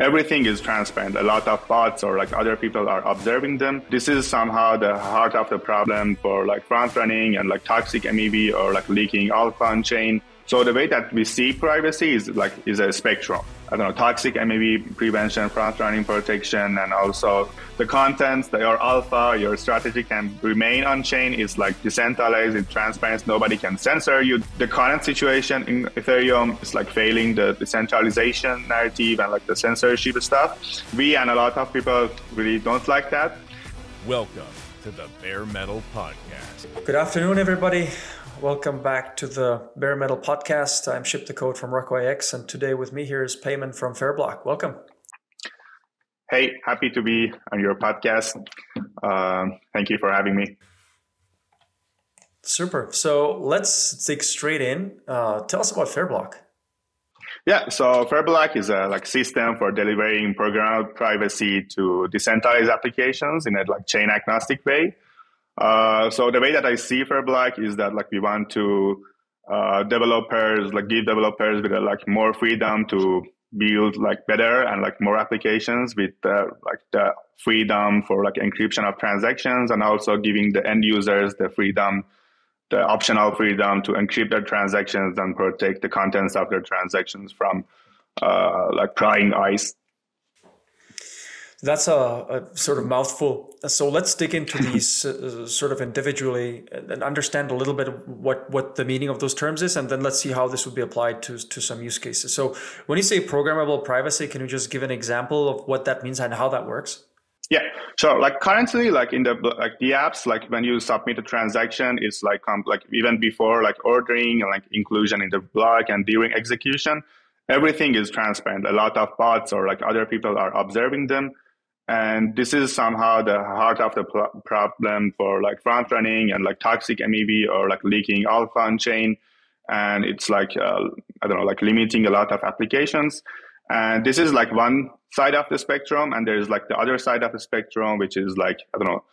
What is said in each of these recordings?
everything is transparent. A lot of bots or like other people are observing them. This is somehow the heart of the problem for like front running and like toxic MEV or like leaking alpha on chain. So the way that we see privacy is like is a spectrum. I don't know, toxic MEV prevention, front running protection, and also the contents, that your alpha, your strategy can remain on chain. It's like decentralized, it's transparent, nobody can censor you. The current situation in Ethereum is like failing the decentralization narrative and like the censorship stuff. We and a lot of people really don't like that. Welcome to the Bare Metal Podcast. Good afternoon, everybody. Welcome back to the Bare Metal Podcast. I'm Ship the Code from RockawayX, and today with me here is Peyman from Fairblock. Welcome. Hey, happy to be on your podcast. Um, thank you for having me. Super. So let's dig straight in. Uh, tell us about Fairblock. Yeah, so Fairblock is a like system for delivering programmable privacy to decentralized applications in a like chain agnostic way. Uh, so the way that I see Fairblock is that like we want to uh, developers like give developers with uh, like more freedom to build like better and like more applications with uh, like the freedom for like encryption of transactions and also giving the end users the freedom the optional freedom to encrypt their transactions and protect the contents of their transactions from uh, like prying eyes that's a, a, sort of mouthful. So let's dig into these uh, sort of individually and understand a little bit what, what the meaning of those terms is, and then let's see how this would be applied to, to some use cases. So when you say programmable privacy, can you just give an example of what that means and how that works? Yeah, sure. Like currently, like in the like the apps, like when you submit a transaction, it's like um, like even before like ordering and like inclusion in the block and during execution, everything is transparent. A lot of bots or like other people are observing them and this is somehow the heart of the pl- problem for like front running and like toxic MEV or like leaking alpha on chain. And it's like, uh, I don't know, like limiting a lot of applications. And this is like one side of the spectrum. And there's like the other side of the spectrum, which is like, I don't know,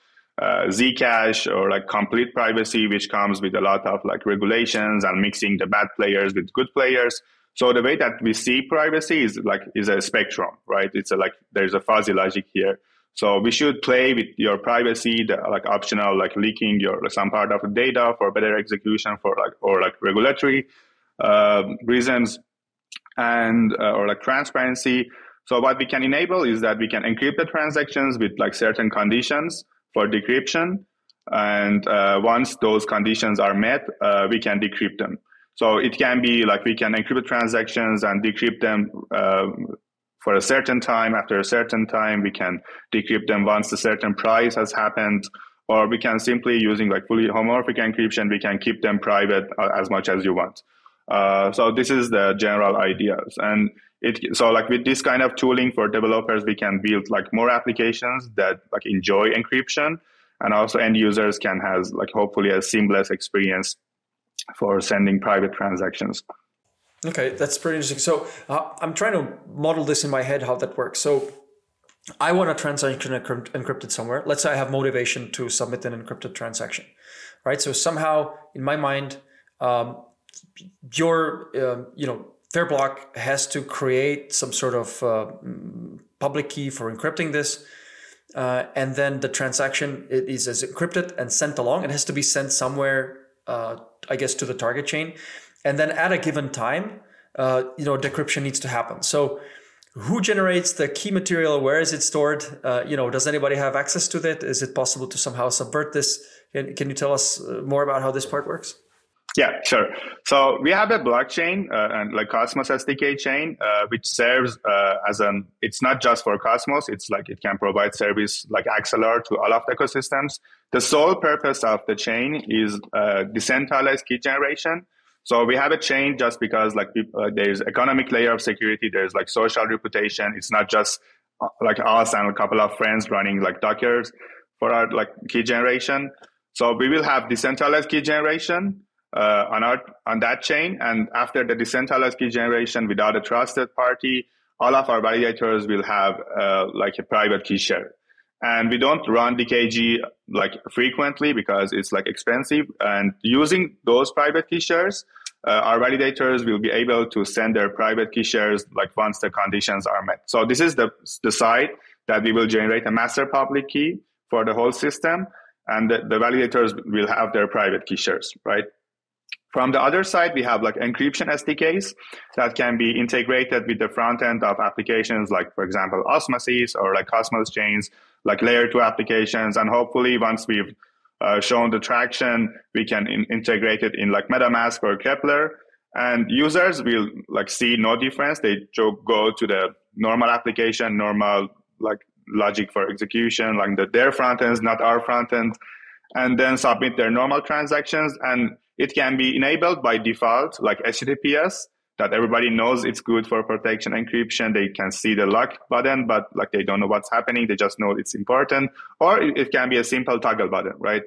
uh, Zcash or like complete privacy, which comes with a lot of like regulations and mixing the bad players with good players. So the way that we see privacy is like is a spectrum, right? It's a, like there's a fuzzy logic here. So we should play with your privacy, the, like optional, like leaking your some part of the data for better execution, for like or like regulatory uh, reasons, and uh, or like transparency. So what we can enable is that we can encrypt the transactions with like certain conditions for decryption, and uh, once those conditions are met, uh, we can decrypt them. So it can be like we can encrypt transactions and decrypt them uh, for a certain time. After a certain time, we can decrypt them once a certain price has happened. Or we can simply using like fully homomorphic encryption, we can keep them private uh, as much as you want. Uh, so this is the general ideas. And it so like with this kind of tooling for developers, we can build like more applications that like enjoy encryption, and also end users can has like hopefully a seamless experience for sending private transactions. Okay, that's pretty interesting. So uh, I'm trying to model this in my head how that works. So I want a transaction encrypted somewhere. Let's say I have motivation to submit an encrypted transaction, right? So somehow in my mind, um, your uh, you know Fairblock has to create some sort of uh, public key for encrypting this. Uh, and then the transaction is, is encrypted and sent along. It has to be sent somewhere uh, I guess, to the target chain. And then at a given time, uh, you know, decryption needs to happen. So who generates the key material? Where is it stored? Uh, you know, does anybody have access to that? Is it possible to somehow subvert this? Can, can you tell us uh, more about how this part works? Yeah, sure. So we have a blockchain uh, and like Cosmos SDK chain, uh, which serves uh, as an. It's not just for Cosmos. It's like it can provide service like Axelar to all of the ecosystems. The sole purpose of the chain is uh, decentralized key generation. So we have a chain just because like uh, there's economic layer of security. There's like social reputation. It's not just uh, like us and a couple of friends running like Dockers for our like key generation. So we will have decentralized key generation uh, on our on that chain. And after the decentralized key generation without a trusted party, all of our validators will have uh, like a private key share. And we don't run DKG like frequently because it's like expensive. And using those private key shares, uh, our validators will be able to send their private key shares like once the conditions are met. So this is the, the side that we will generate a master public key for the whole system and the, the validators will have their private key shares, right? From the other side, we have like encryption SDKs that can be integrated with the front end of applications like, for example, Osmosis or like Cosmos chains, like layer two applications. And hopefully once we've uh, shown the traction, we can in- integrate it in like MetaMask or Keplr. And users will like see no difference. They go to the normal application, normal like logic for execution, like the, their front ends, not our front end, and then submit their normal transactions. And it can be enabled by default, like HTTPS, that everybody knows it's good for protection encryption. They can see the lock button, but like they don't know what's happening. They just know it's important. Or it can be a simple toggle button, right?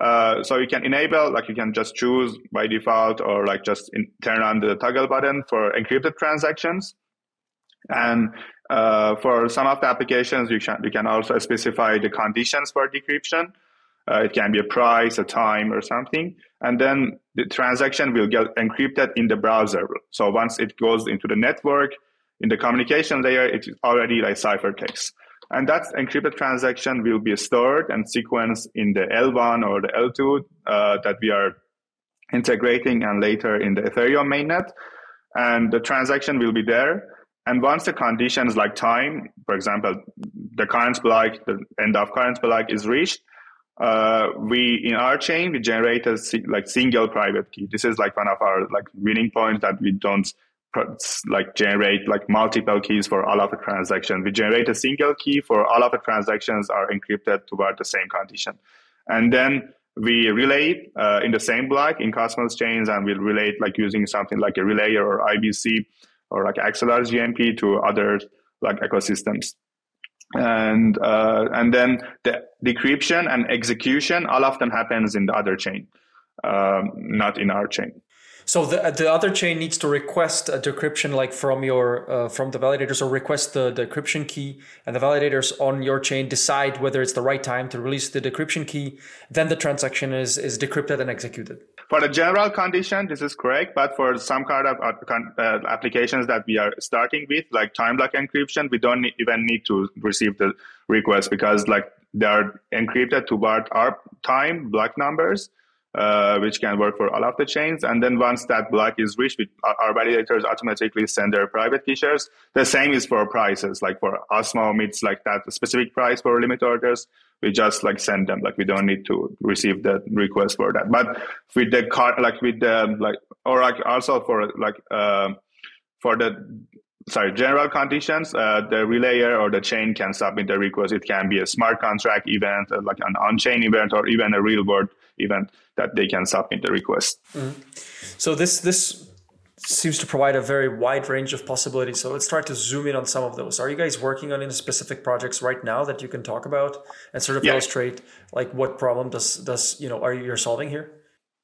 Uh, so you can enable, like you can just choose by default or like just in, turn on the toggle button for encrypted transactions. And uh, for some of the applications, you can, you can also specify the conditions for decryption. Uh, it can be a price, a time, or something. And then the transaction will get encrypted in the browser. So once it goes into the network, in the communication layer, it's already like ciphertext. And that encrypted transaction will be stored and sequenced in the L1 or the L2 uh, that we are integrating and later in the Ethereum mainnet. And the transaction will be there. And once the conditions like time, for example, the current block, the end of current block is reached, uh, we in our chain we generate a like single private key. This is like one of our like winning points that we don't like generate like multiple keys for all of the transactions. We generate a single key for all of the transactions are encrypted toward the same condition, and then we relay uh, in the same block in Cosmos chains, and we'll relate like using something like a relay or IBC or like Axelar GMP to other like ecosystems and uh, and then the decryption and execution all of them happens in the other chain um, not in our chain. So the, the other chain needs to request a decryption like from your uh, from the validators or request the, the decryption key and the validators on your chain decide whether it's the right time to release the decryption key. Then the transaction is is decrypted and executed for the general condition, this is correct. But for some kind of uh, applications that we are starting with, like time block encryption, we don't even need to receive the request because like they are encrypted toward our time block numbers uh, which can work for all of the chains. And then once that block is reached, our validators automatically send their private key shares. The same is for prices. Like for Osmo meets like that specific price for limit orders, we just like send them. Like we don't need to receive the request for that. But with the card, like with the like, or like also for like uh, for the sorry general conditions uh, the relayer or the chain can submit the request it can be a smart contract event uh, like an on-chain event or even a real world event that they can submit the request mm-hmm. so this this seems to provide a very wide range of possibilities so let's try to zoom in on some of those are you guys working on any specific projects right now that you can talk about and sort of yeah. illustrate like what problem does does you know are you solving here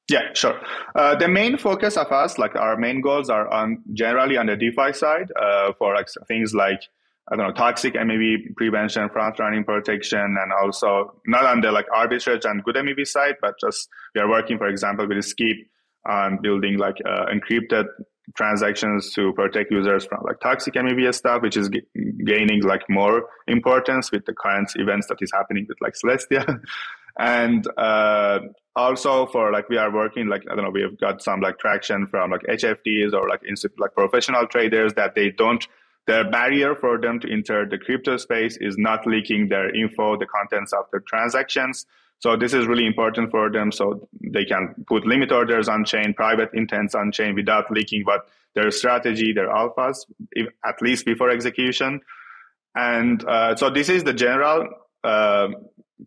yeah, sure. Uh, the main focus of us, like our main goals, are on generally on the DeFi side uh, for like things like I don't know toxic MEV prevention, front running protection, and also not on the like arbitrage and good MEV side, but just we are working, for example, with Skip on building like uh, encrypted transactions to protect users from like toxic MEV stuff, which is g- gaining like more importance with the current events that is happening with like Celestia. and uh, also for like we are working like I don't know we've got some like traction from like HFTs or like like professional traders that they don't the barrier for them to enter the crypto space is not leaking their info, the contents of their transactions. So this is really important for them, so they can put limit orders on chain, private intents on chain without leaking what their strategy, their alphas, if, at least before execution. And uh, so this is the general uh,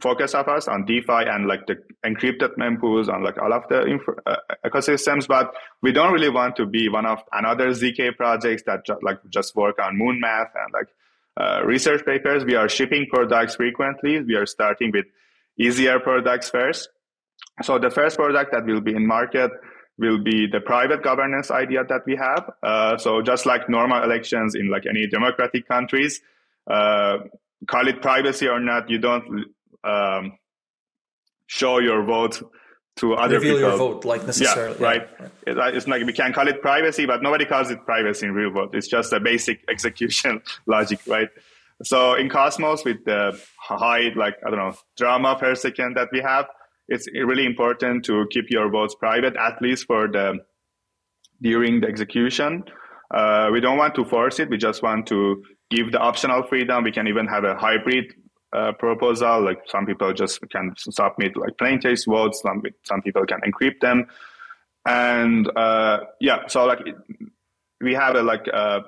focus of us on DeFi and like the encrypted mempools on like all of the info, uh, ecosystems, but we don't really want to be one of another zk projects that ju- like just work on moon math and like uh, research papers. We are shipping products frequently. We are starting with easier products first. So the first product that will be in market will be the private governance idea that we have. Uh, so just like normal elections in like any democratic countries, uh, call it privacy or not, you don't um, show your vote to other people. reveal people. your vote like necessarily. Yeah, right. Yeah. It, it's like we can call it privacy, but nobody calls it privacy in real world. It's just a basic execution logic, right? So in Cosmos, with the high, like I don't know, drama per second that we have, it's really important to keep your votes private, at least for the during the execution. Uh, we don't want to force it. We just want to give the optional freedom. We can even have a hybrid uh, proposal. Like some people just can submit like plain text votes. Some some people can encrypt them, and uh, yeah. So like we have a like a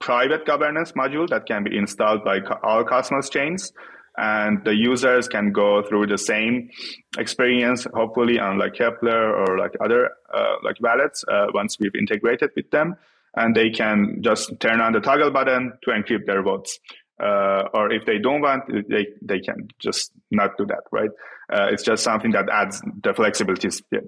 private governance module that can be installed by all Cosmos chains, and the users can go through the same experience, hopefully on like Keplr or like other uh, like wallets uh, once we've integrated with them, and they can just turn on the toggle button to encrypt their votes. Uh, or if they don't want, they they can just not do that, right? Uh, it's just something that adds the flexibility. Yeah.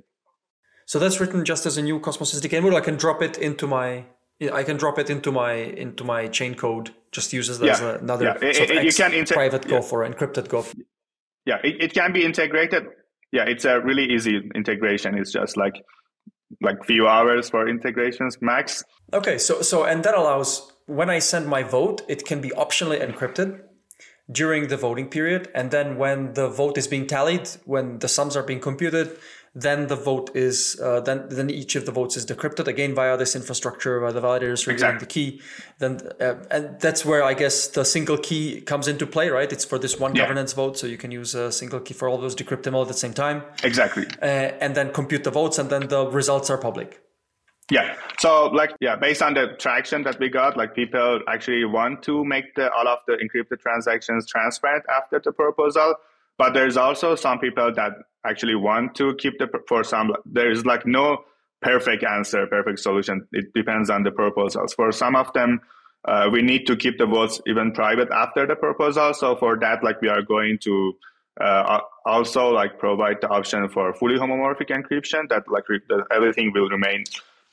So that's written just as a new Cosmos SDK mode. I can drop it into my I can drop it into my into my chain code. Just use it as yeah. another yeah. It, it, you can inter- private yeah. or encrypted GOF. Yeah, it, it can be integrated. Yeah, it's a really easy integration. It's just like like few hours for integrations max. Okay, so so and that allows when I send my vote, it can be optionally encrypted during the voting period, and then when the vote is being tallied, when the sums are being computed, then the vote is uh, then then each of the votes is decrypted again via this infrastructure via the validators revealing exactly. the key. Then uh, and that's where I guess the single key comes into play, right? It's for this one yeah. governance vote, so you can use a single key for all those, decrypt them all at the same time. Exactly. Uh, and then compute the votes, and then the results are public. Yeah. So like yeah, based on the traction that we got, like people actually want to make the all of the encrypted transactions transparent after the proposal. But there's also some people that actually want to keep the for some there is like no perfect answer, perfect solution. It depends on the proposals. For some of them, uh, we need to keep the votes even private after the proposal. So for that, like we are going to uh, also like provide the option for fully homomorphic encryption that like the, everything will remain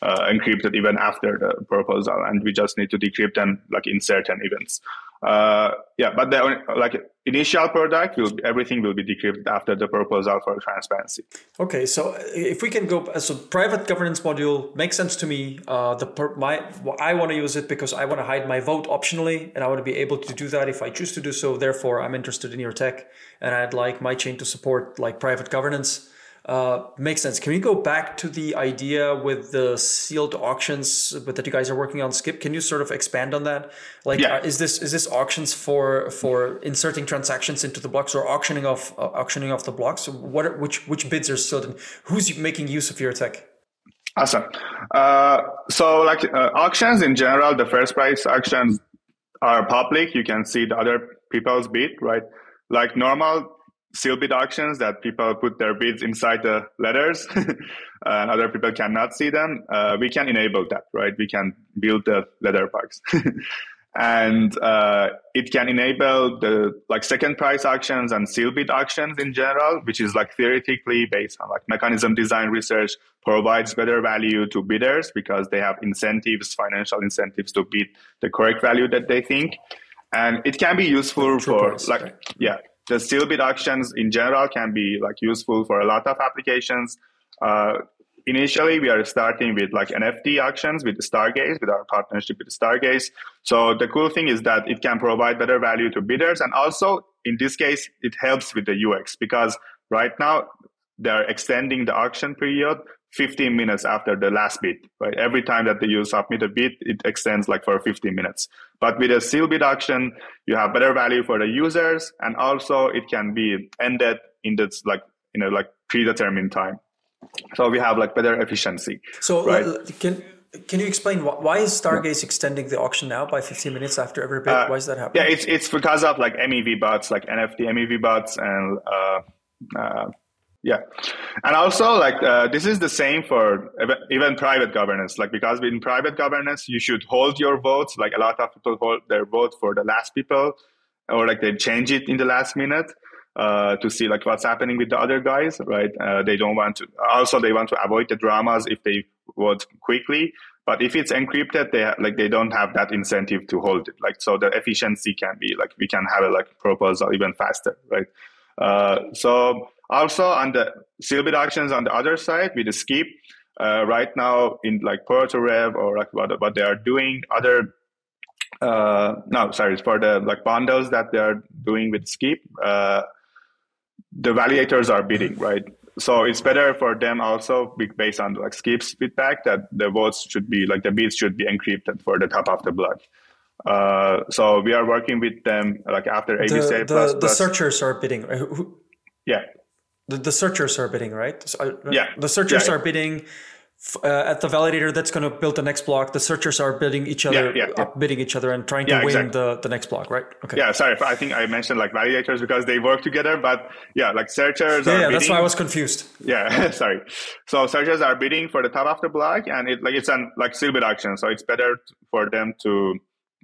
uh, encrypted even after the proposal, and we just need to decrypt them like in certain events. Uh, yeah, but the like initial product will everything will be decrypted after the proposal for transparency. Okay, so if we can go, so private governance module makes sense to me. Uh, the my I want to use it because I want to hide my vote optionally, and I want to be able to do that if I choose to do so. Therefore, I'm interested in your tech, and I'd like my chain to support like private governance. Uh, makes sense. Can we go back to the idea with the sealed auctions that you guys are working on? Skip, can you sort of expand on that? Like, yeah. uh, is this is this auctions for for inserting transactions into the blocks or auctioning off uh, auctioning off the blocks? What are, which which bids are sealed? And who's making use of your tech? Awesome. Uh, so, like uh, auctions in general, the first price auctions are public. You can see the other people's bid, right? Like normal seal bid auctions that people put their bids inside the letters and other people cannot see them uh, we can enable that right? We can build the letter bugs and uh, it can enable the like second price auctions and seal bid auctions in general which is like theoretically based on like mechanism design research provides better value to bidders because they have incentives financial incentives to bid the correct value that they think. And it can be useful for price, like right. yeah the seal bid auctions in general can be like useful for a lot of applications. Uh, initially, we are starting with like NFT auctions with Stargaze, with our partnership with Stargaze. So the cool thing is that it can provide better value to bidders, and also in this case, it helps with the UX because right now they're extending the auction period 15 minutes after the last bid, right? Every time that you submit a bid, it extends like for 15 minutes. But with a seal bid auction, you have better value for the users, and also it can be ended in this like you know like predetermined time. So we have like better efficiency. So right? can can you explain why is Stargaze extending the auction now by 15 minutes after every bid? Uh, why is that happening? Yeah, it's it's because of like MEV bots, like NFT MEV bots, and uh, uh, yeah, and also like uh, this is the same for even private governance. Like because in private governance, you should hold your votes. Like a lot of people hold their vote for the last people, or like they change it in the last minute uh, to see like what's happening with the other guys. Right? Uh, they don't want to. Also, they want to avoid the dramas if they vote quickly. But if it's encrypted, they like they don't have that incentive to hold it. Like so, the efficiency can be like we can have a like proposal even faster, right? Uh, so Also on the Sealbit auctions on the other side with the skip, uh, right now in like Puerto Rev or like what, what they are doing, other uh, no, sorry, for the like bundles that they are doing with Skip, uh, the validators are bidding, right? So it's better for them also based on like Skip's feedback that the votes should be like the bids should be encrypted for the top of the block. Uh, so we are working with them like after ABC the, the, the searchers are bidding. Yeah. The, the searchers are bidding, right? So, yeah. The searchers yeah. are bidding uh, at the validator that's going to build the next block the searchers are bidding each other yeah, yeah, bidding each other and trying to win exactly. the, the next block right okay yeah sorry i think i mentioned like validators because they work together but yeah like searchers yeah, yeah that's why i was confused yeah sorry so searchers are bidding for the top of the block and it like it's an like Sealbit auction so it's better for them to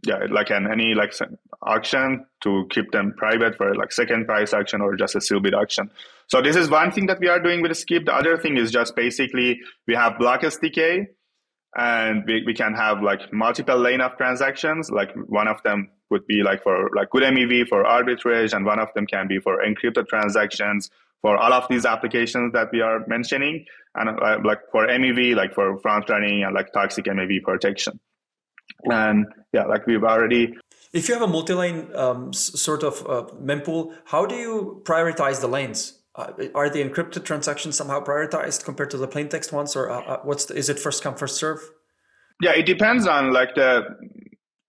yeah, like an any like auction to keep them private for like second price auction or just a Sealbit auction. So this is one thing that we are doing with Skip. The other thing is just basically we have block SDK and we, we can have like multiple lane of transactions. Like one of them would be like for like good MEV for arbitrage and one of them can be for encrypted transactions for all of these applications that we are mentioning and uh, like for MEV, like for front running and like toxic MEV protection. And yeah, like we've already. If you have a multi-lane um, sort of uh, mempool, how do you prioritize the lanes? Uh, are the encrypted transactions somehow prioritized compared to the plain text ones, or uh, uh, what's the, is it first come first serve? Yeah, it depends on like the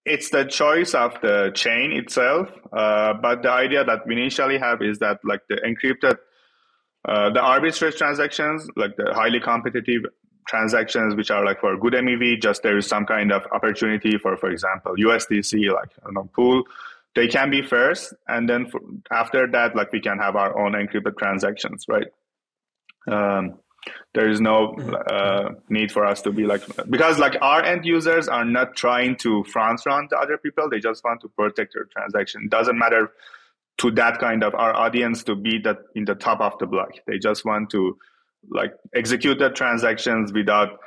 it's the choice of the chain itself. Uh, but the idea that we initially have is that like the encrypted, uh, the arbitrage transactions, like the highly competitive transactions which are like for good MEV, just there is some kind of opportunity for, for example, USDC, like I don't know, pool, they can be first, and then for, after that, like we can have our own encrypted transactions, right? Um, there is no mm-hmm. uh, need for us to be like because like our end users are not trying to front run to other people; they just want to protect their transaction. It doesn't matter to that kind of our audience to be that in the top of the block. They just want to like execute the transactions without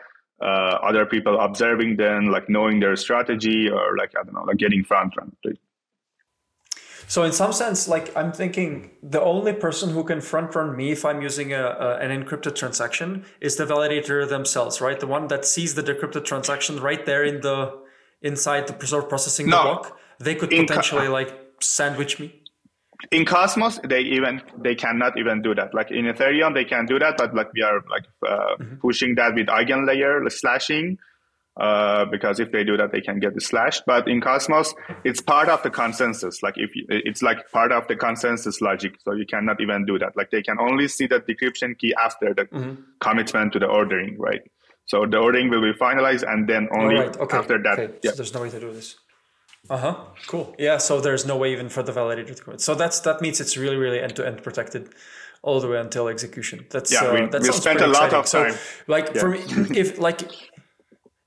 uh, other people observing them, like knowing their strategy or like I don't know, like getting front run. So in some sense, like I'm thinking, the only person who can front run me if I'm using a, a, an encrypted transaction is the validator themselves, right? The one that sees the decrypted transaction right there in the inside the of processing no, the block. They could potentially like sandwich me in Cosmos, they even they cannot even do that. Like in Ethereum, they can do that, but like we are like uh, mm-hmm. pushing that with eigenlayer slashing, uh, because if they do that, they can get slashed. But in Cosmos, it's part of the consensus. Like if you, it's like part of the consensus logic, so you cannot even do that. Like they can only see the decryption key after the mm-hmm. commitment to the ordering, right? So the ordering will be finalized, and then only right. okay. after that. Okay. Yeah. So there's no way to do this. Uh huh. Cool. Yeah. So there's no way even for the validator to commit. So that's that means it's really really end to end protected all the way until execution. That's yeah. Uh, we, that we spent a lot exciting. of time. So like yeah. for me, if like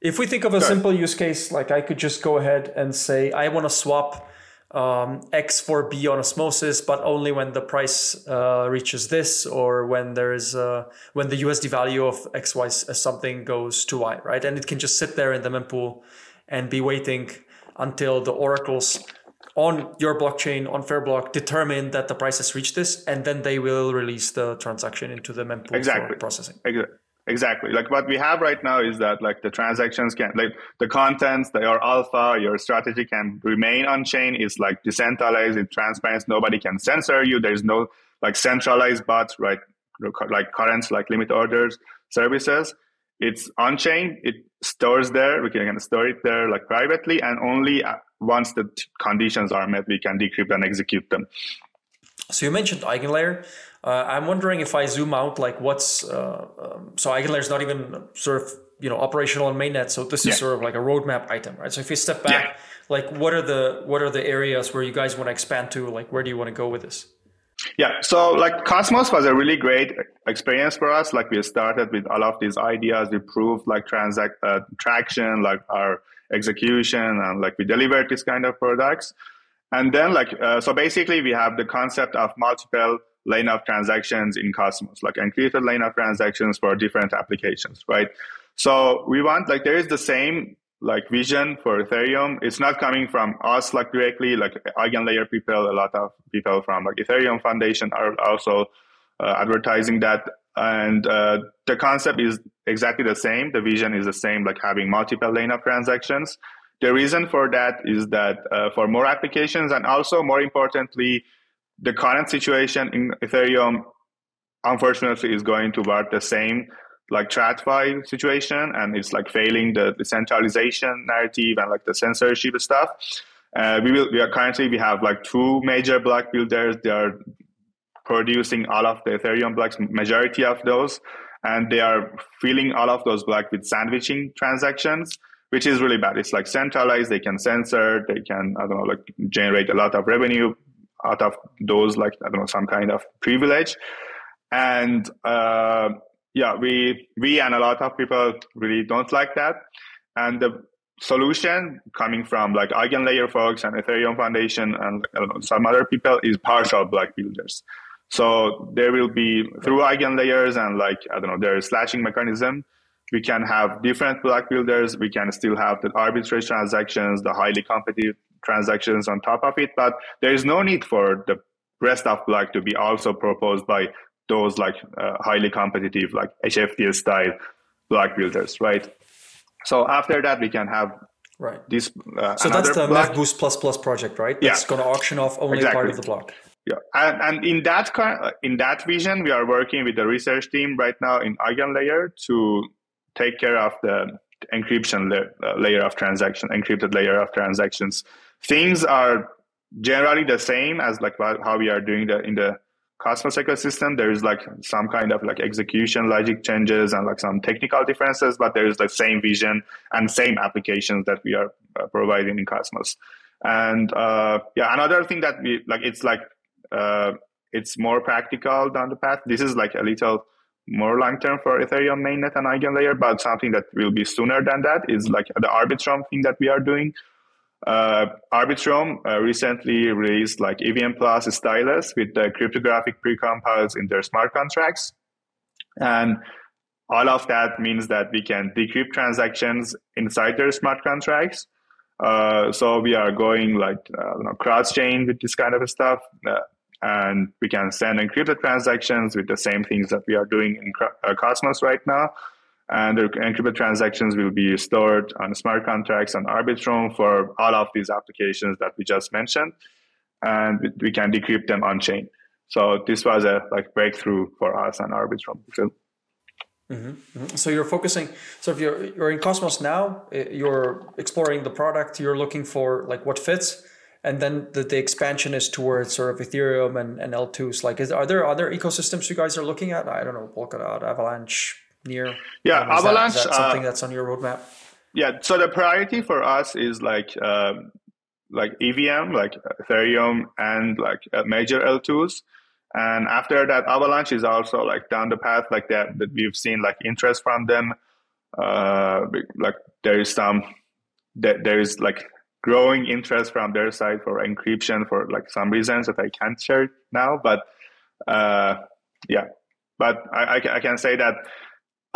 if we think of a simple use case, like I could just go ahead and say I want to swap um, X for B on osmosis, but only when the price uh, reaches this, or when there is uh, when the USD value of X Y something goes to Y, right? And it can just sit there in the mempool and be waiting until the oracles on your blockchain on Fairblock determine that the price has reached this, and then they will release the transaction into the mempool exactly. for processing. Exactly. Exactly. Like what we have right now is that like the transactions can like the contents, your alpha, your strategy can remain on chain. It's like decentralized, it's transparent. Nobody can censor you. There's no like centralized bots, right? Like currents, like limit orders services. It's on chain. It stores there. We can store it there like privately, and only uh, once the conditions are met, we can decrypt and execute them. So you mentioned EigenLayer. Uh, I'm wondering if I zoom out, like what's uh, um, so EigenLayer is not even sort of you know operational on mainnet. So this is yeah. sort of like a roadmap item, right? So if you step back, yeah. like what are the what are the areas where you guys want to expand to? Like where do you want to go with this? Yeah, so like Cosmos was a really great experience for us. Like we started with all of these ideas, we proved like transact uh, traction, like our execution, and like we delivered this kind of products. And then like uh, so basically we have the concept of multiple lane of transactions in Cosmos, like encrypted lane of transactions for different applications, right? So we want like there is the same like vision for Ethereum. It's not coming from us like directly, like EigenLayer people, a lot of people from like Ethereum Foundation are also uh, advertising that. And uh, the concept is exactly the same. The vision is the same, like having multiple lane of transactions. The reason for that is that uh, for more applications and also more importantly, the current situation in Ethereum, unfortunately, is going toward the same like TradFi situation, and it's like failing the decentralization narrative and like the censorship stuff. Uh, we will. We are currently we have like two major block builders. They are producing all of the Ethereum blocks, majority of those, and they are filling all of those blocks with sandwiching transactions, which is really bad. It's like centralized. They can censor. They can I don't know like generate a lot of revenue out of those like I don't know some kind of privilege, and uh, yeah, we we and a lot of people really don't like that, and the solution coming from like EigenLayer folks and Ethereum Foundation and know, some other people is partial block builders. So there will be through EigenLayers and like I don't know their slashing mechanism, we can have different block builders. We can still have the arbitrage transactions, the highly competitive transactions on top of it, but there is no need for the rest of block to be also proposed by those like uh, highly competitive like HFT style block builders, right? So after that, we can have right this. Uh, so that's the block. Boost Plus Plus project, right? That's yeah. going to auction off only exactly. part of the block. Yeah, and, and in that in that vision, we are working with the research team right now in EigenLayer to take care of the encryption la- uh, layer of transaction, encrypted layer of transactions. Things are generally the same as like how we are doing the in the Cosmos ecosystem, there is like some kind of like execution logic changes and like some technical differences, but there is the same vision and same applications that we are uh, providing in Cosmos. And uh, yeah, another thing that we like, it's like uh, it's more practical down the path. This is like a little more long term for Ethereum mainnet and EigenLayer, but something that will be sooner than that is like the Arbitrum thing that we are doing uh, Arbitrum uh, recently released like EVM Plus stylus with the cryptographic precompiles in their smart contracts. And all of that means that we can decrypt transactions inside their smart contracts. Uh, so we are going like uh, know, cross chain with this kind of stuff. Uh, and we can send encrypted transactions with the same things that we are doing in uh, Cosmos right now and the encrypted transactions will be stored on smart contracts on Arbitrum for all of these applications that we just mentioned, and we can decrypt them on chain. So this was a like breakthrough for us on Arbitrum. Mm-hmm. Mm-hmm. So you're focusing. So if you're you're in Cosmos now, eh, you're exploring the product. You're looking for like what fits, and then the, the expansion is towards sort of Ethereum and, and L2s. Like, is, are there other ecosystems you guys are looking at? I don't know, Polkadot, Avalanche, near? Yeah, um, Avalanche. That, that something uh, that's on your roadmap? Yeah, so the priority for us is like um, like EVM, like Ethereum, and like uh, major L2s. And after that, Avalanche is also like down the path like that that we've seen like interest from them. Uh, like there is some that there is like growing interest from their side for encryption for like some reasons that I can't share now. But uh, yeah, but I, I, can say that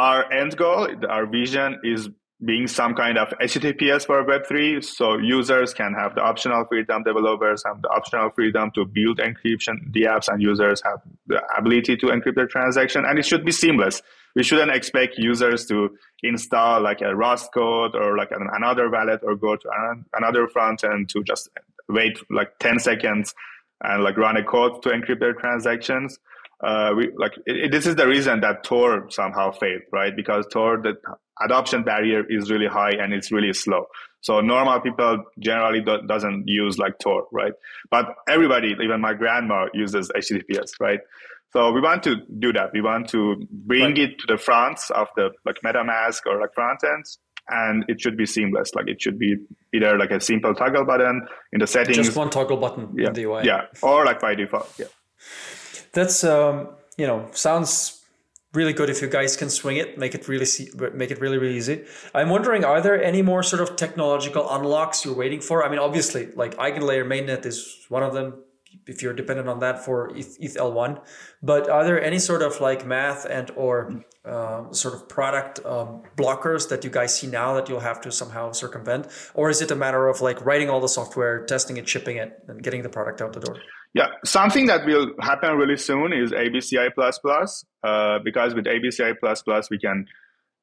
our end goal, our vision is being some kind of HTTPS for Web3. So users can have the optional freedom, developers have the optional freedom to build encryption The apps, and users have the ability to encrypt their transaction. And it should be seamless. We shouldn't expect users to install like a Rust code or like another wallet or go to another front end to just wait like 10 seconds and like run a code to encrypt their transactions uh, we like it, it, this is the reason that Tor somehow failed, right? Because Tor the adoption barrier is really high and it's really slow. So normal people generally do, doesn't use like Tor, right? But everybody, even my grandma, uses HTTPS, right? So we want to do that. We want to bring right. it to the front of the like MetaMask or like front ends, and it should be seamless. Like it should be either like a simple toggle button in the settings, just one toggle button yeah, in the UI, yeah, or like by default, yeah. That's um, you know sounds really good if you guys can swing it, make it really see, make it really really easy. I'm wondering, are there any more sort of technological unlocks you're waiting for? I mean, obviously, like EigenLayer mainnet is one of them. if you're dependent on that for ETH, ETH L1. But are there any sort of like math and or uh, sort of product um, blockers that you guys see now that you'll have to somehow circumvent, or is it a matter of like writing all the software, testing it, shipping it, and getting the product out the door? Yeah, something that will happen really soon is ABCI++, uh, because with ABCI++, we can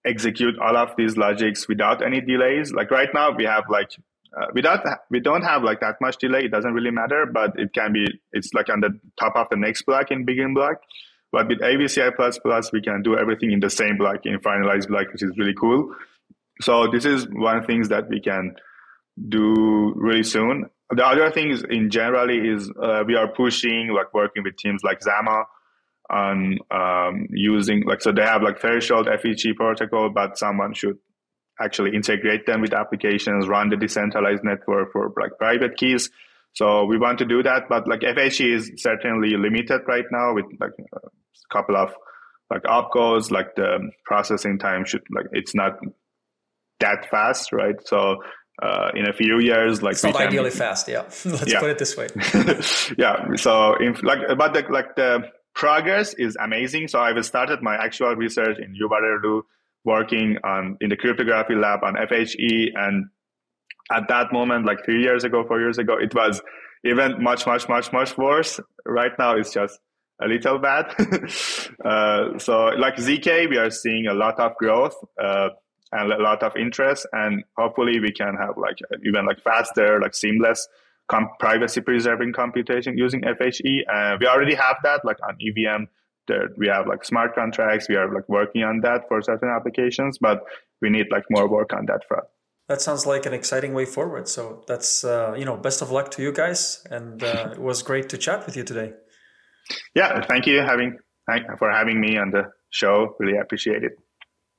execute all of these logics without any delays. Like right now, we have like uh, without we don't have like that much delay. It doesn't really matter, but it can be. It's like on the top of the next block in begin block. But with ABCI++, we can do everything in the same block in finalized block, which is really cool. So this is one of the things that we can do really soon. The other thing is in generally is uh, we are pushing like working with teams like Zama on um, using like so they have like threshold FHE protocol, but someone should actually integrate them with applications, run the decentralized network for like private keys. So we want to do that, but like FHE is certainly limited right now with like a couple of like opcodes, like the processing time should like it's not that fast, right? So uh, in a few years, like it's not can, ideally fast, yeah. Let's yeah. put it this way. yeah. So in like but the, like the progress is amazing. So I've started my actual research in Yubarelu, working on in the cryptography lab on FHE, and at that moment, like three years ago, four years ago, it was even much, much, much, much worse. Right now, it's just a little bad. uh, so, like ZK, we are seeing a lot of growth uh, and a lot of interest, and hopefully, we can have like even like faster, like seamless com- privacy preserving computation using FHE. Uh, we already have that like on EVM. There, we have like smart contracts. We are like working on that for certain applications, but we need like more work on that front. That sounds like an exciting way forward. So that's uh, you know best of luck to you guys, and uh, it was great to chat with you today. Yeah, thank you having for having me on the show. Really appreciate it.